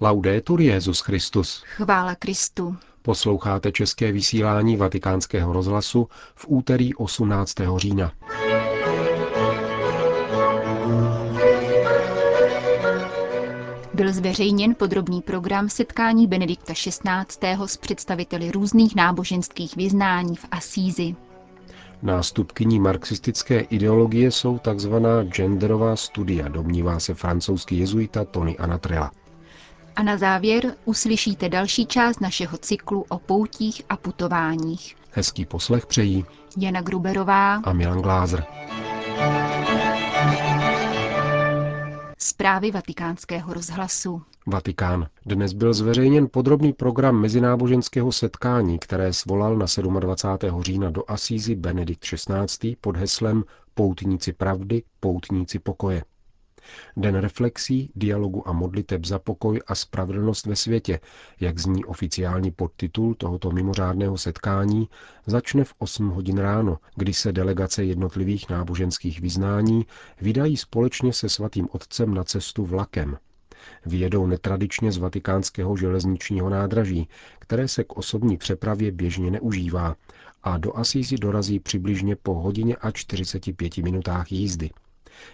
Laudetur Jezus Christus. Chvála Kristu. Posloucháte české vysílání Vatikánského rozhlasu v úterý 18. října. Byl zveřejněn podrobný program setkání Benedikta XVI. s představiteli různých náboženských vyznání v Asízi. Nástupkyní marxistické ideologie jsou takzvaná genderová studia, domnívá se francouzský jezuita Tony Anatrella. A na závěr uslyšíte další část našeho cyklu o poutích a putováních. Hezký poslech přejí Jana Gruberová a Milan Glázer. Zprávy vatikánského rozhlasu. Vatikán. Dnes byl zveřejněn podrobný program mezináboženského setkání, které svolal na 27. října do Asízy Benedikt XVI. pod heslem Poutníci pravdy, poutníci pokoje. Den reflexí, dialogu a modliteb za pokoj a spravedlnost ve světě, jak zní oficiální podtitul tohoto mimořádného setkání, začne v 8 hodin ráno, kdy se delegace jednotlivých náboženských vyznání vydají společně se svatým otcem na cestu vlakem. Vyjedou netradičně z vatikánského železničního nádraží, které se k osobní přepravě běžně neužívá, a do Asízy dorazí přibližně po hodině a 45 minutách jízdy.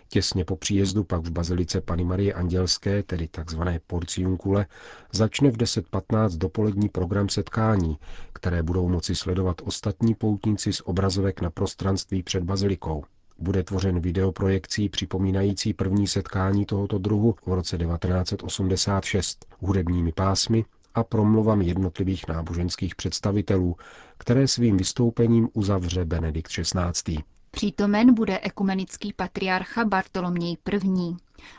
Těsně po příjezdu pak v bazilice Pany Marie Andělské, tedy tzv. porciunkule, začne v 10.15 dopolední program setkání, které budou moci sledovat ostatní poutníci z obrazovek na prostranství před bazilikou. Bude tvořen videoprojekcí připomínající první setkání tohoto druhu v roce 1986 hudebními pásmy a promluvami jednotlivých náboženských představitelů, které svým vystoupením uzavře Benedikt XVI. Přítomen bude ekumenický patriarcha Bartoloměj I.,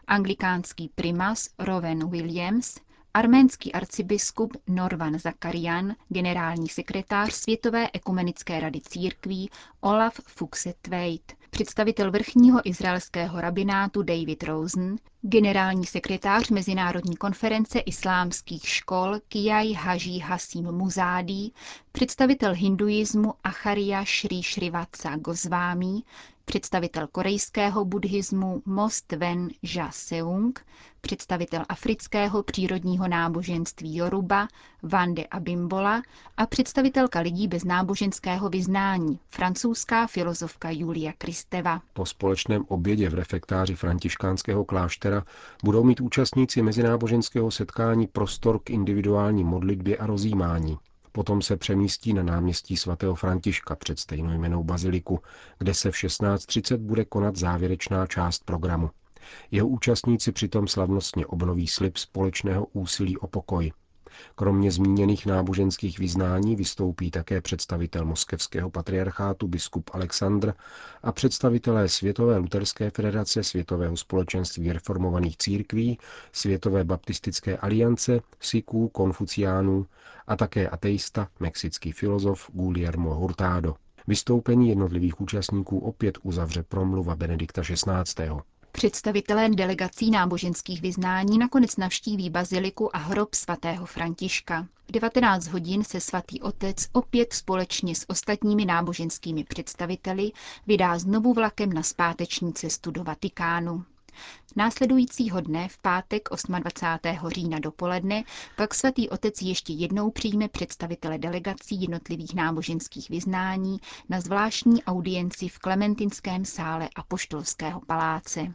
anglikánský primas Rowan Williams, arménský arcibiskup Norvan Zakarian, generální sekretář Světové ekumenické rady církví Olaf Fuxetveit, představitel vrchního izraelského rabinátu David Rosen, generální sekretář Mezinárodní konference islámských škol Kijai Haji Hasim Muzádi, představitel hinduismu Acharia Shri Srivatsa Gosvámi, představitel korejského buddhismu Most Ven Ja Seung, představitel afrického přírodního náboženství Yoruba Vande Abimbola a představitelka lidí bez náboženského vyznání, francouzská filozofka Julia Kristeva. Po společném obědě v refektáři františkánského kláštera budou mít účastníci mezináboženského setkání prostor k individuální modlitbě a rozjímání. Potom se přemístí na náměstí svatého Františka před stejnojmenou baziliku, kde se v 16.30 bude konat závěrečná část programu. Jeho účastníci přitom slavnostně obnoví slib společného úsilí o pokoj. Kromě zmíněných náboženských vyznání vystoupí také představitel moskevského patriarchátu biskup Alexandr a představitelé Světové luterské federace, Světového společenství reformovaných církví, Světové baptistické aliance, Siků, Konfuciánů a také ateista, mexický filozof Guillermo Hurtado. Vystoupení jednotlivých účastníků opět uzavře promluva Benedikta XVI. Představitelé delegací náboženských vyznání nakonec navštíví baziliku a hrob svatého Františka. V 19 hodin se svatý otec opět společně s ostatními náboženskými představiteli vydá znovu vlakem na zpáteční cestu do Vatikánu. Následujícího dne v pátek 28. října dopoledne pak svatý otec ještě jednou přijme představitele delegací jednotlivých náboženských vyznání na zvláštní audienci v Klementinském sále Apoštolského paláce.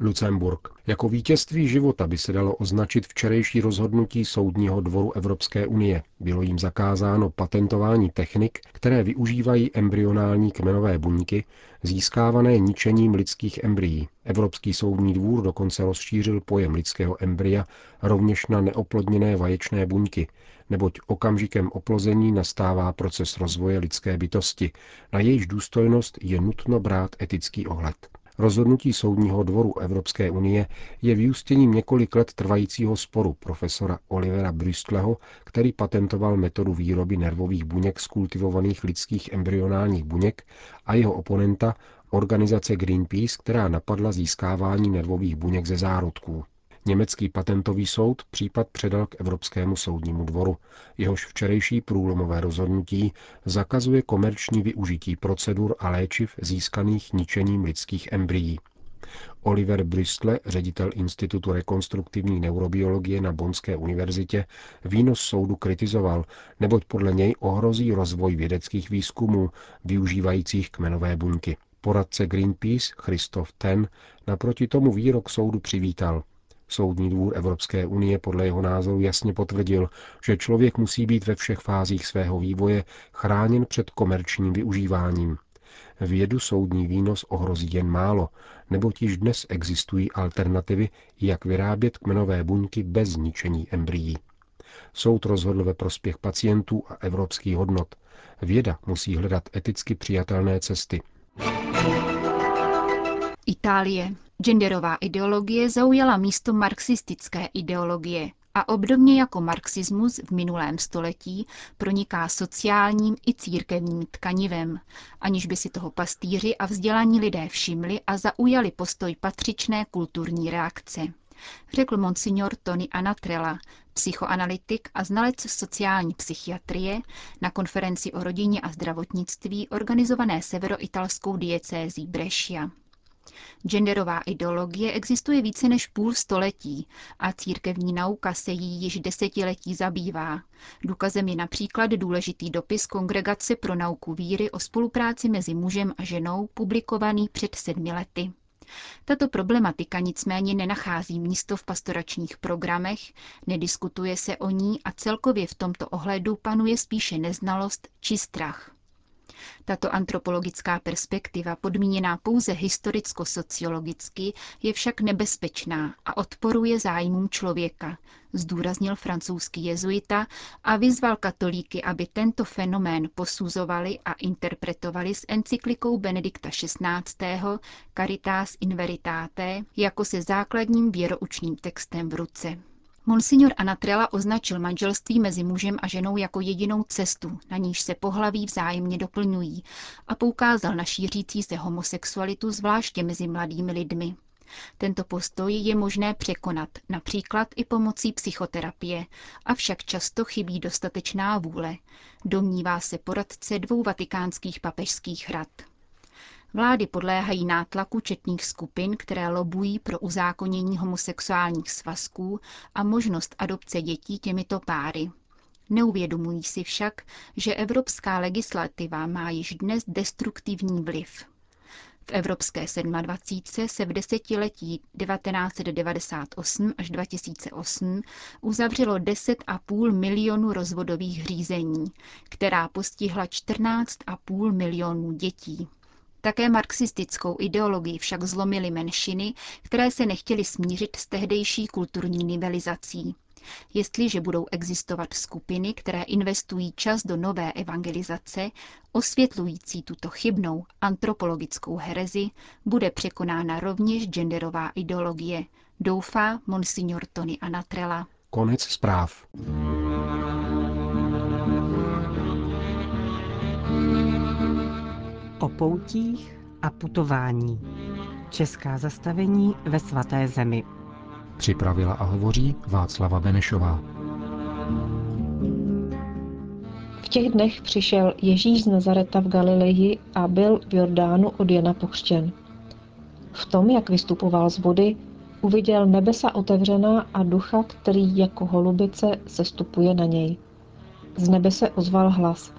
Lucemburg. Jako vítězství života by se dalo označit včerejší rozhodnutí Soudního dvoru Evropské unie. Bylo jim zakázáno patentování technik, které využívají embryonální kmenové buňky, získávané ničením lidských embryí. Evropský soudní dvůr dokonce rozšířil pojem lidského embrya rovněž na neoplodněné vaječné buňky, neboť okamžikem oplození nastává proces rozvoje lidské bytosti, na jejíž důstojnost je nutno brát etický ohled. Rozhodnutí Soudního dvoru Evropské unie je vyústěním několik let trvajícího sporu profesora Olivera Brüstleho, který patentoval metodu výroby nervových buněk z kultivovaných lidských embryonálních buněk a jeho oponenta, organizace Greenpeace, která napadla získávání nervových buněk ze zárodků. Německý patentový soud případ předal k Evropskému soudnímu dvoru. Jehož včerejší průlomové rozhodnutí zakazuje komerční využití procedur a léčiv získaných ničením lidských embryí. Oliver Bristle, ředitel Institutu rekonstruktivní neurobiologie na Bonské univerzitě, výnos soudu kritizoval, neboť podle něj ohrozí rozvoj vědeckých výzkumů využívajících kmenové buňky. Poradce Greenpeace Christoph Ten naproti tomu výrok soudu přivítal. Soudní dvůr Evropské unie podle jeho názoru jasně potvrdil, že člověk musí být ve všech fázích svého vývoje chráněn před komerčním využíváním. Vědu soudní výnos ohrozí jen málo, neboť již dnes existují alternativy, jak vyrábět kmenové buňky bez zničení embryí. Soud rozhodl ve prospěch pacientů a evropských hodnot. Věda musí hledat eticky přijatelné cesty. Itálie. Genderová ideologie zaujala místo marxistické ideologie a obdobně jako marxismus v minulém století proniká sociálním i církevním tkanivem, aniž by si toho pastýři a vzdělaní lidé všimli a zaujali postoj patřičné kulturní reakce. Řekl monsignor Tony Anatrella, psychoanalytik a znalec sociální psychiatrie na konferenci o rodině a zdravotnictví organizované severoitalskou diecézí Brescia. Genderová ideologie existuje více než půl století a církevní nauka se jí již desetiletí zabývá. Důkazem je například důležitý dopis Kongregace pro nauku víry o spolupráci mezi mužem a ženou, publikovaný před sedmi lety. Tato problematika nicméně nenachází místo v pastoračních programech, nediskutuje se o ní a celkově v tomto ohledu panuje spíše neznalost či strach. Tato antropologická perspektiva, podmíněná pouze historicko-sociologicky, je však nebezpečná a odporuje zájmům člověka, zdůraznil francouzský jezuita a vyzval katolíky, aby tento fenomén posuzovali a interpretovali s encyklikou Benedikta XVI. Caritas in Veritate jako se základním věroučným textem v ruce. Monsignor Anatrela označil manželství mezi mužem a ženou jako jedinou cestu, na níž se pohlaví vzájemně doplňují a poukázal na šířící se homosexualitu zvláště mezi mladými lidmi. Tento postoj je možné překonat, například i pomocí psychoterapie, avšak často chybí dostatečná vůle, domnívá se poradce dvou vatikánských papežských rad. Vlády podléhají nátlaku četných skupin, které lobují pro uzákonění homosexuálních svazků a možnost adopce dětí těmito páry. Neuvědomují si však, že evropská legislativa má již dnes destruktivní vliv. V Evropské 27 se v desetiletí 1998 až 2008 uzavřelo 10,5 milionu rozvodových řízení, která postihla 14,5 milionů dětí. Také marxistickou ideologii však zlomily menšiny, které se nechtěly smířit s tehdejší kulturní nivelizací. Jestliže budou existovat skupiny, které investují čas do nové evangelizace, osvětlující tuto chybnou antropologickou herezi, bude překonána rovněž genderová ideologie, doufá monsignor Tony Anatrela. Konec zpráv. Poutích a putování. Česká zastavení ve svaté zemi. Připravila a hovoří Václava Benešová. V těch dnech přišel Ježíš z Nazareta v Galileji a byl v Jordánu od Jana pochřtěn. V tom, jak vystupoval z vody, uviděl nebesa otevřená a ducha, který jako holubice sestupuje na něj. Z nebe se ozval hlas.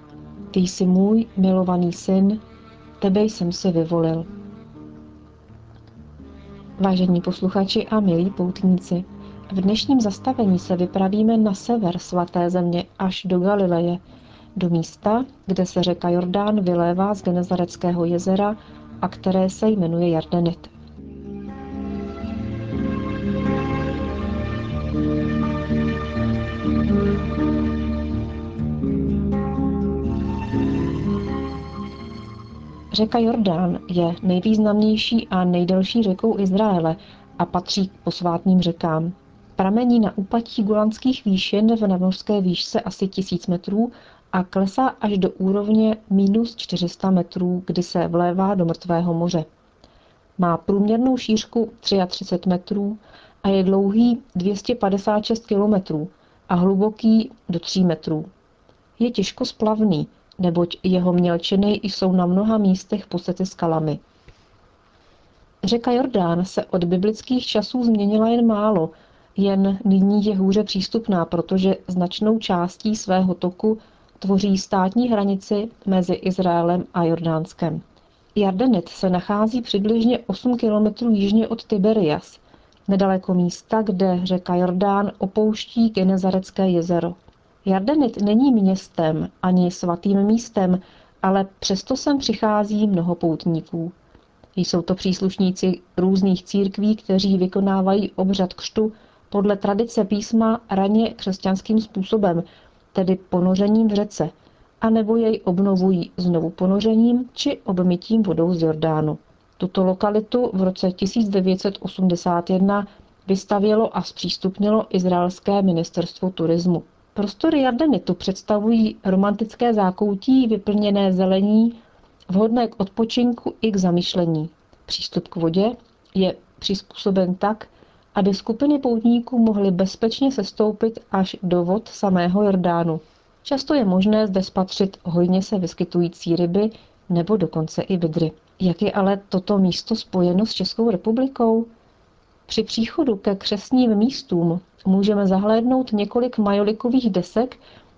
Ty jsi můj milovaný syn, tebe jsem si vyvolil. Vážení posluchači a milí poutníci, v dnešním zastavení se vypravíme na sever svaté země až do Galileje, do místa, kde se řeka Jordán vylévá z Genezareckého jezera a které se jmenuje Jardenit. Řeka Jordán je nejvýznamnější a nejdelší řekou Izraele a patří k posvátným řekám. Pramení na úpatí Golanských výšin v nadmořské výšce asi 1000 metrů a klesá až do úrovně minus 400 metrů, kdy se vlévá do mrtvého moře. Má průměrnou šířku 33 metrů a je dlouhý 256 kilometrů a hluboký do 3 metrů. Je těžko splavný, neboť jeho mělčiny jsou na mnoha místech posety skalami. Řeka Jordán se od biblických časů změnila jen málo, jen nyní je hůře přístupná, protože značnou částí svého toku tvoří státní hranici mezi Izraelem a Jordánskem. Jardenit se nachází přibližně 8 kilometrů jižně od Tiberias, nedaleko místa, kde řeka Jordán opouští Genezarecké jezero. Jardenit není městem ani svatým místem, ale přesto sem přichází mnoho poutníků. Jsou to příslušníci různých církví, kteří vykonávají obřad křtu podle tradice písma raně křesťanským způsobem, tedy ponořením v řece, anebo jej obnovují znovu ponořením či obmytím vodou z Jordánu. Tuto lokalitu v roce 1981 vystavělo a zpřístupnilo izraelské ministerstvo turismu. Prostory Jardenitu představují romantické zákoutí vyplněné zelení, vhodné k odpočinku i k zamyšlení. Přístup k vodě je přizpůsoben tak, aby skupiny poutníků mohly bezpečně sestoupit až do vod samého Jordánu. Často je možné zde spatřit hojně se vyskytující ryby nebo dokonce i vidry. Jak je ale toto místo spojeno s Českou republikou? Při příchodu ke křesním místům můžeme zahlédnout několik majolikových desek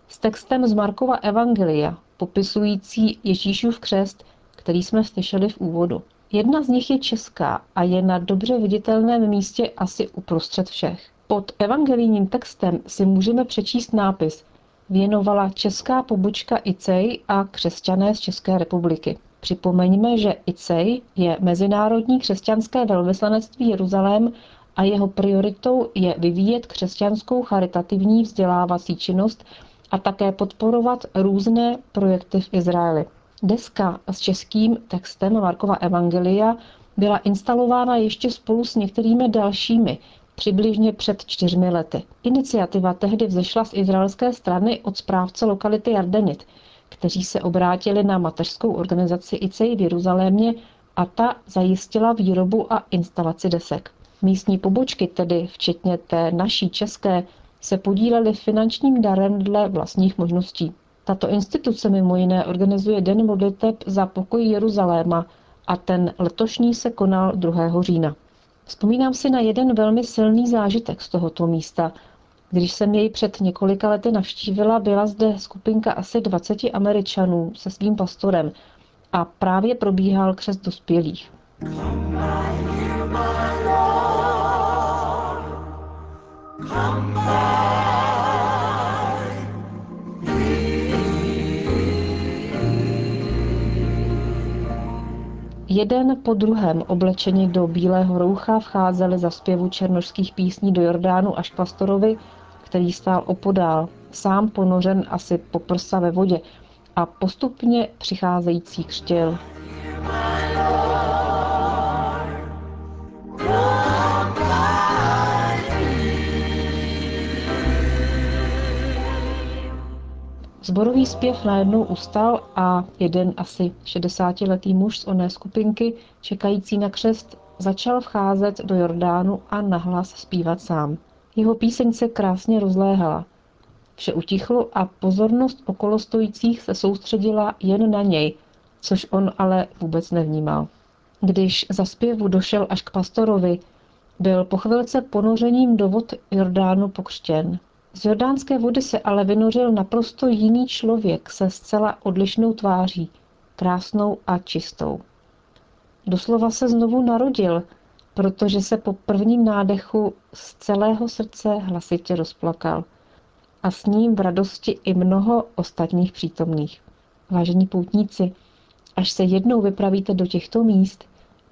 s textem z Markova Evangelia, popisující Ježíšův křest, který jsme slyšeli v úvodu. Jedna z nich je česká a je na dobře viditelném místě asi uprostřed všech. Pod evangelijním textem si můžeme přečíst nápis Věnovala česká pobočka ICEJ a křesťané z České republiky. Připomeňme, že ICEJ je Mezinárodní křesťanské velvyslanectví Jeruzalém a jeho prioritou je vyvíjet křesťanskou charitativní vzdělávací činnost a také podporovat různé projekty v Izraeli. Deska s českým textem Markova Evangelia byla instalována ještě spolu s některými dalšími, přibližně před čtyřmi lety. Iniciativa tehdy vzešla z izraelské strany od správce lokality Jardenit, kteří se obrátili na mateřskou organizaci ICEI v Jeruzalémě a ta zajistila výrobu a instalaci desek. Místní pobočky, tedy včetně té naší české, se podílely finančním darem dle vlastních možností. Tato instituce mimo jiné organizuje Den modliteb za pokoj Jeruzaléma a ten letošní se konal 2. října. Vzpomínám si na jeden velmi silný zážitek z tohoto místa. Když jsem jej před několika lety navštívila, byla zde skupinka asi 20 Američanů se svým pastorem a právě probíhal křest dospělých. Jeden po druhém oblečeni do bílého roucha vcházeli za zpěvu černožských písní do Jordánu až k pastorovi, který stál opodál, sám ponořen asi po prsa ve vodě a postupně přicházející křtěl. Zborový zpěv najednou ustal a jeden asi 60-letý muž z oné skupinky, čekající na křest, začal vcházet do Jordánu a nahlas zpívat sám. Jeho píseň se krásně rozléhala. Vše utichlo a pozornost okolo stojících se soustředila jen na něj, což on ale vůbec nevnímal. Když za zpěvu došel až k pastorovi, byl po chvilce ponořením do vod Jordánu pokřtěn. Z jordánské vody se ale vynořil naprosto jiný člověk se zcela odlišnou tváří, krásnou a čistou. Doslova se znovu narodil, protože se po prvním nádechu z celého srdce hlasitě rozplakal. A s ním v radosti i mnoho ostatních přítomných. Vážení poutníci, až se jednou vypravíte do těchto míst,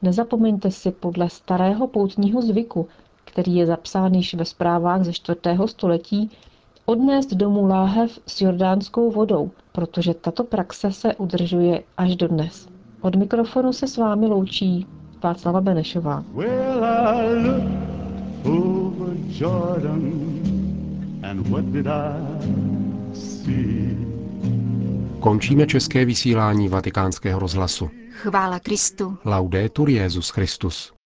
nezapomeňte si podle starého poutního zvyku který je zapsán již ve zprávách ze 4. století, odnést domů láhev s jordánskou vodou, protože tato praxe se udržuje až do dnes. Od mikrofonu se s vámi loučí Václava Benešová. Končíme české vysílání vatikánského rozhlasu. Chvála Kristu. Laudetur Jezus Christus.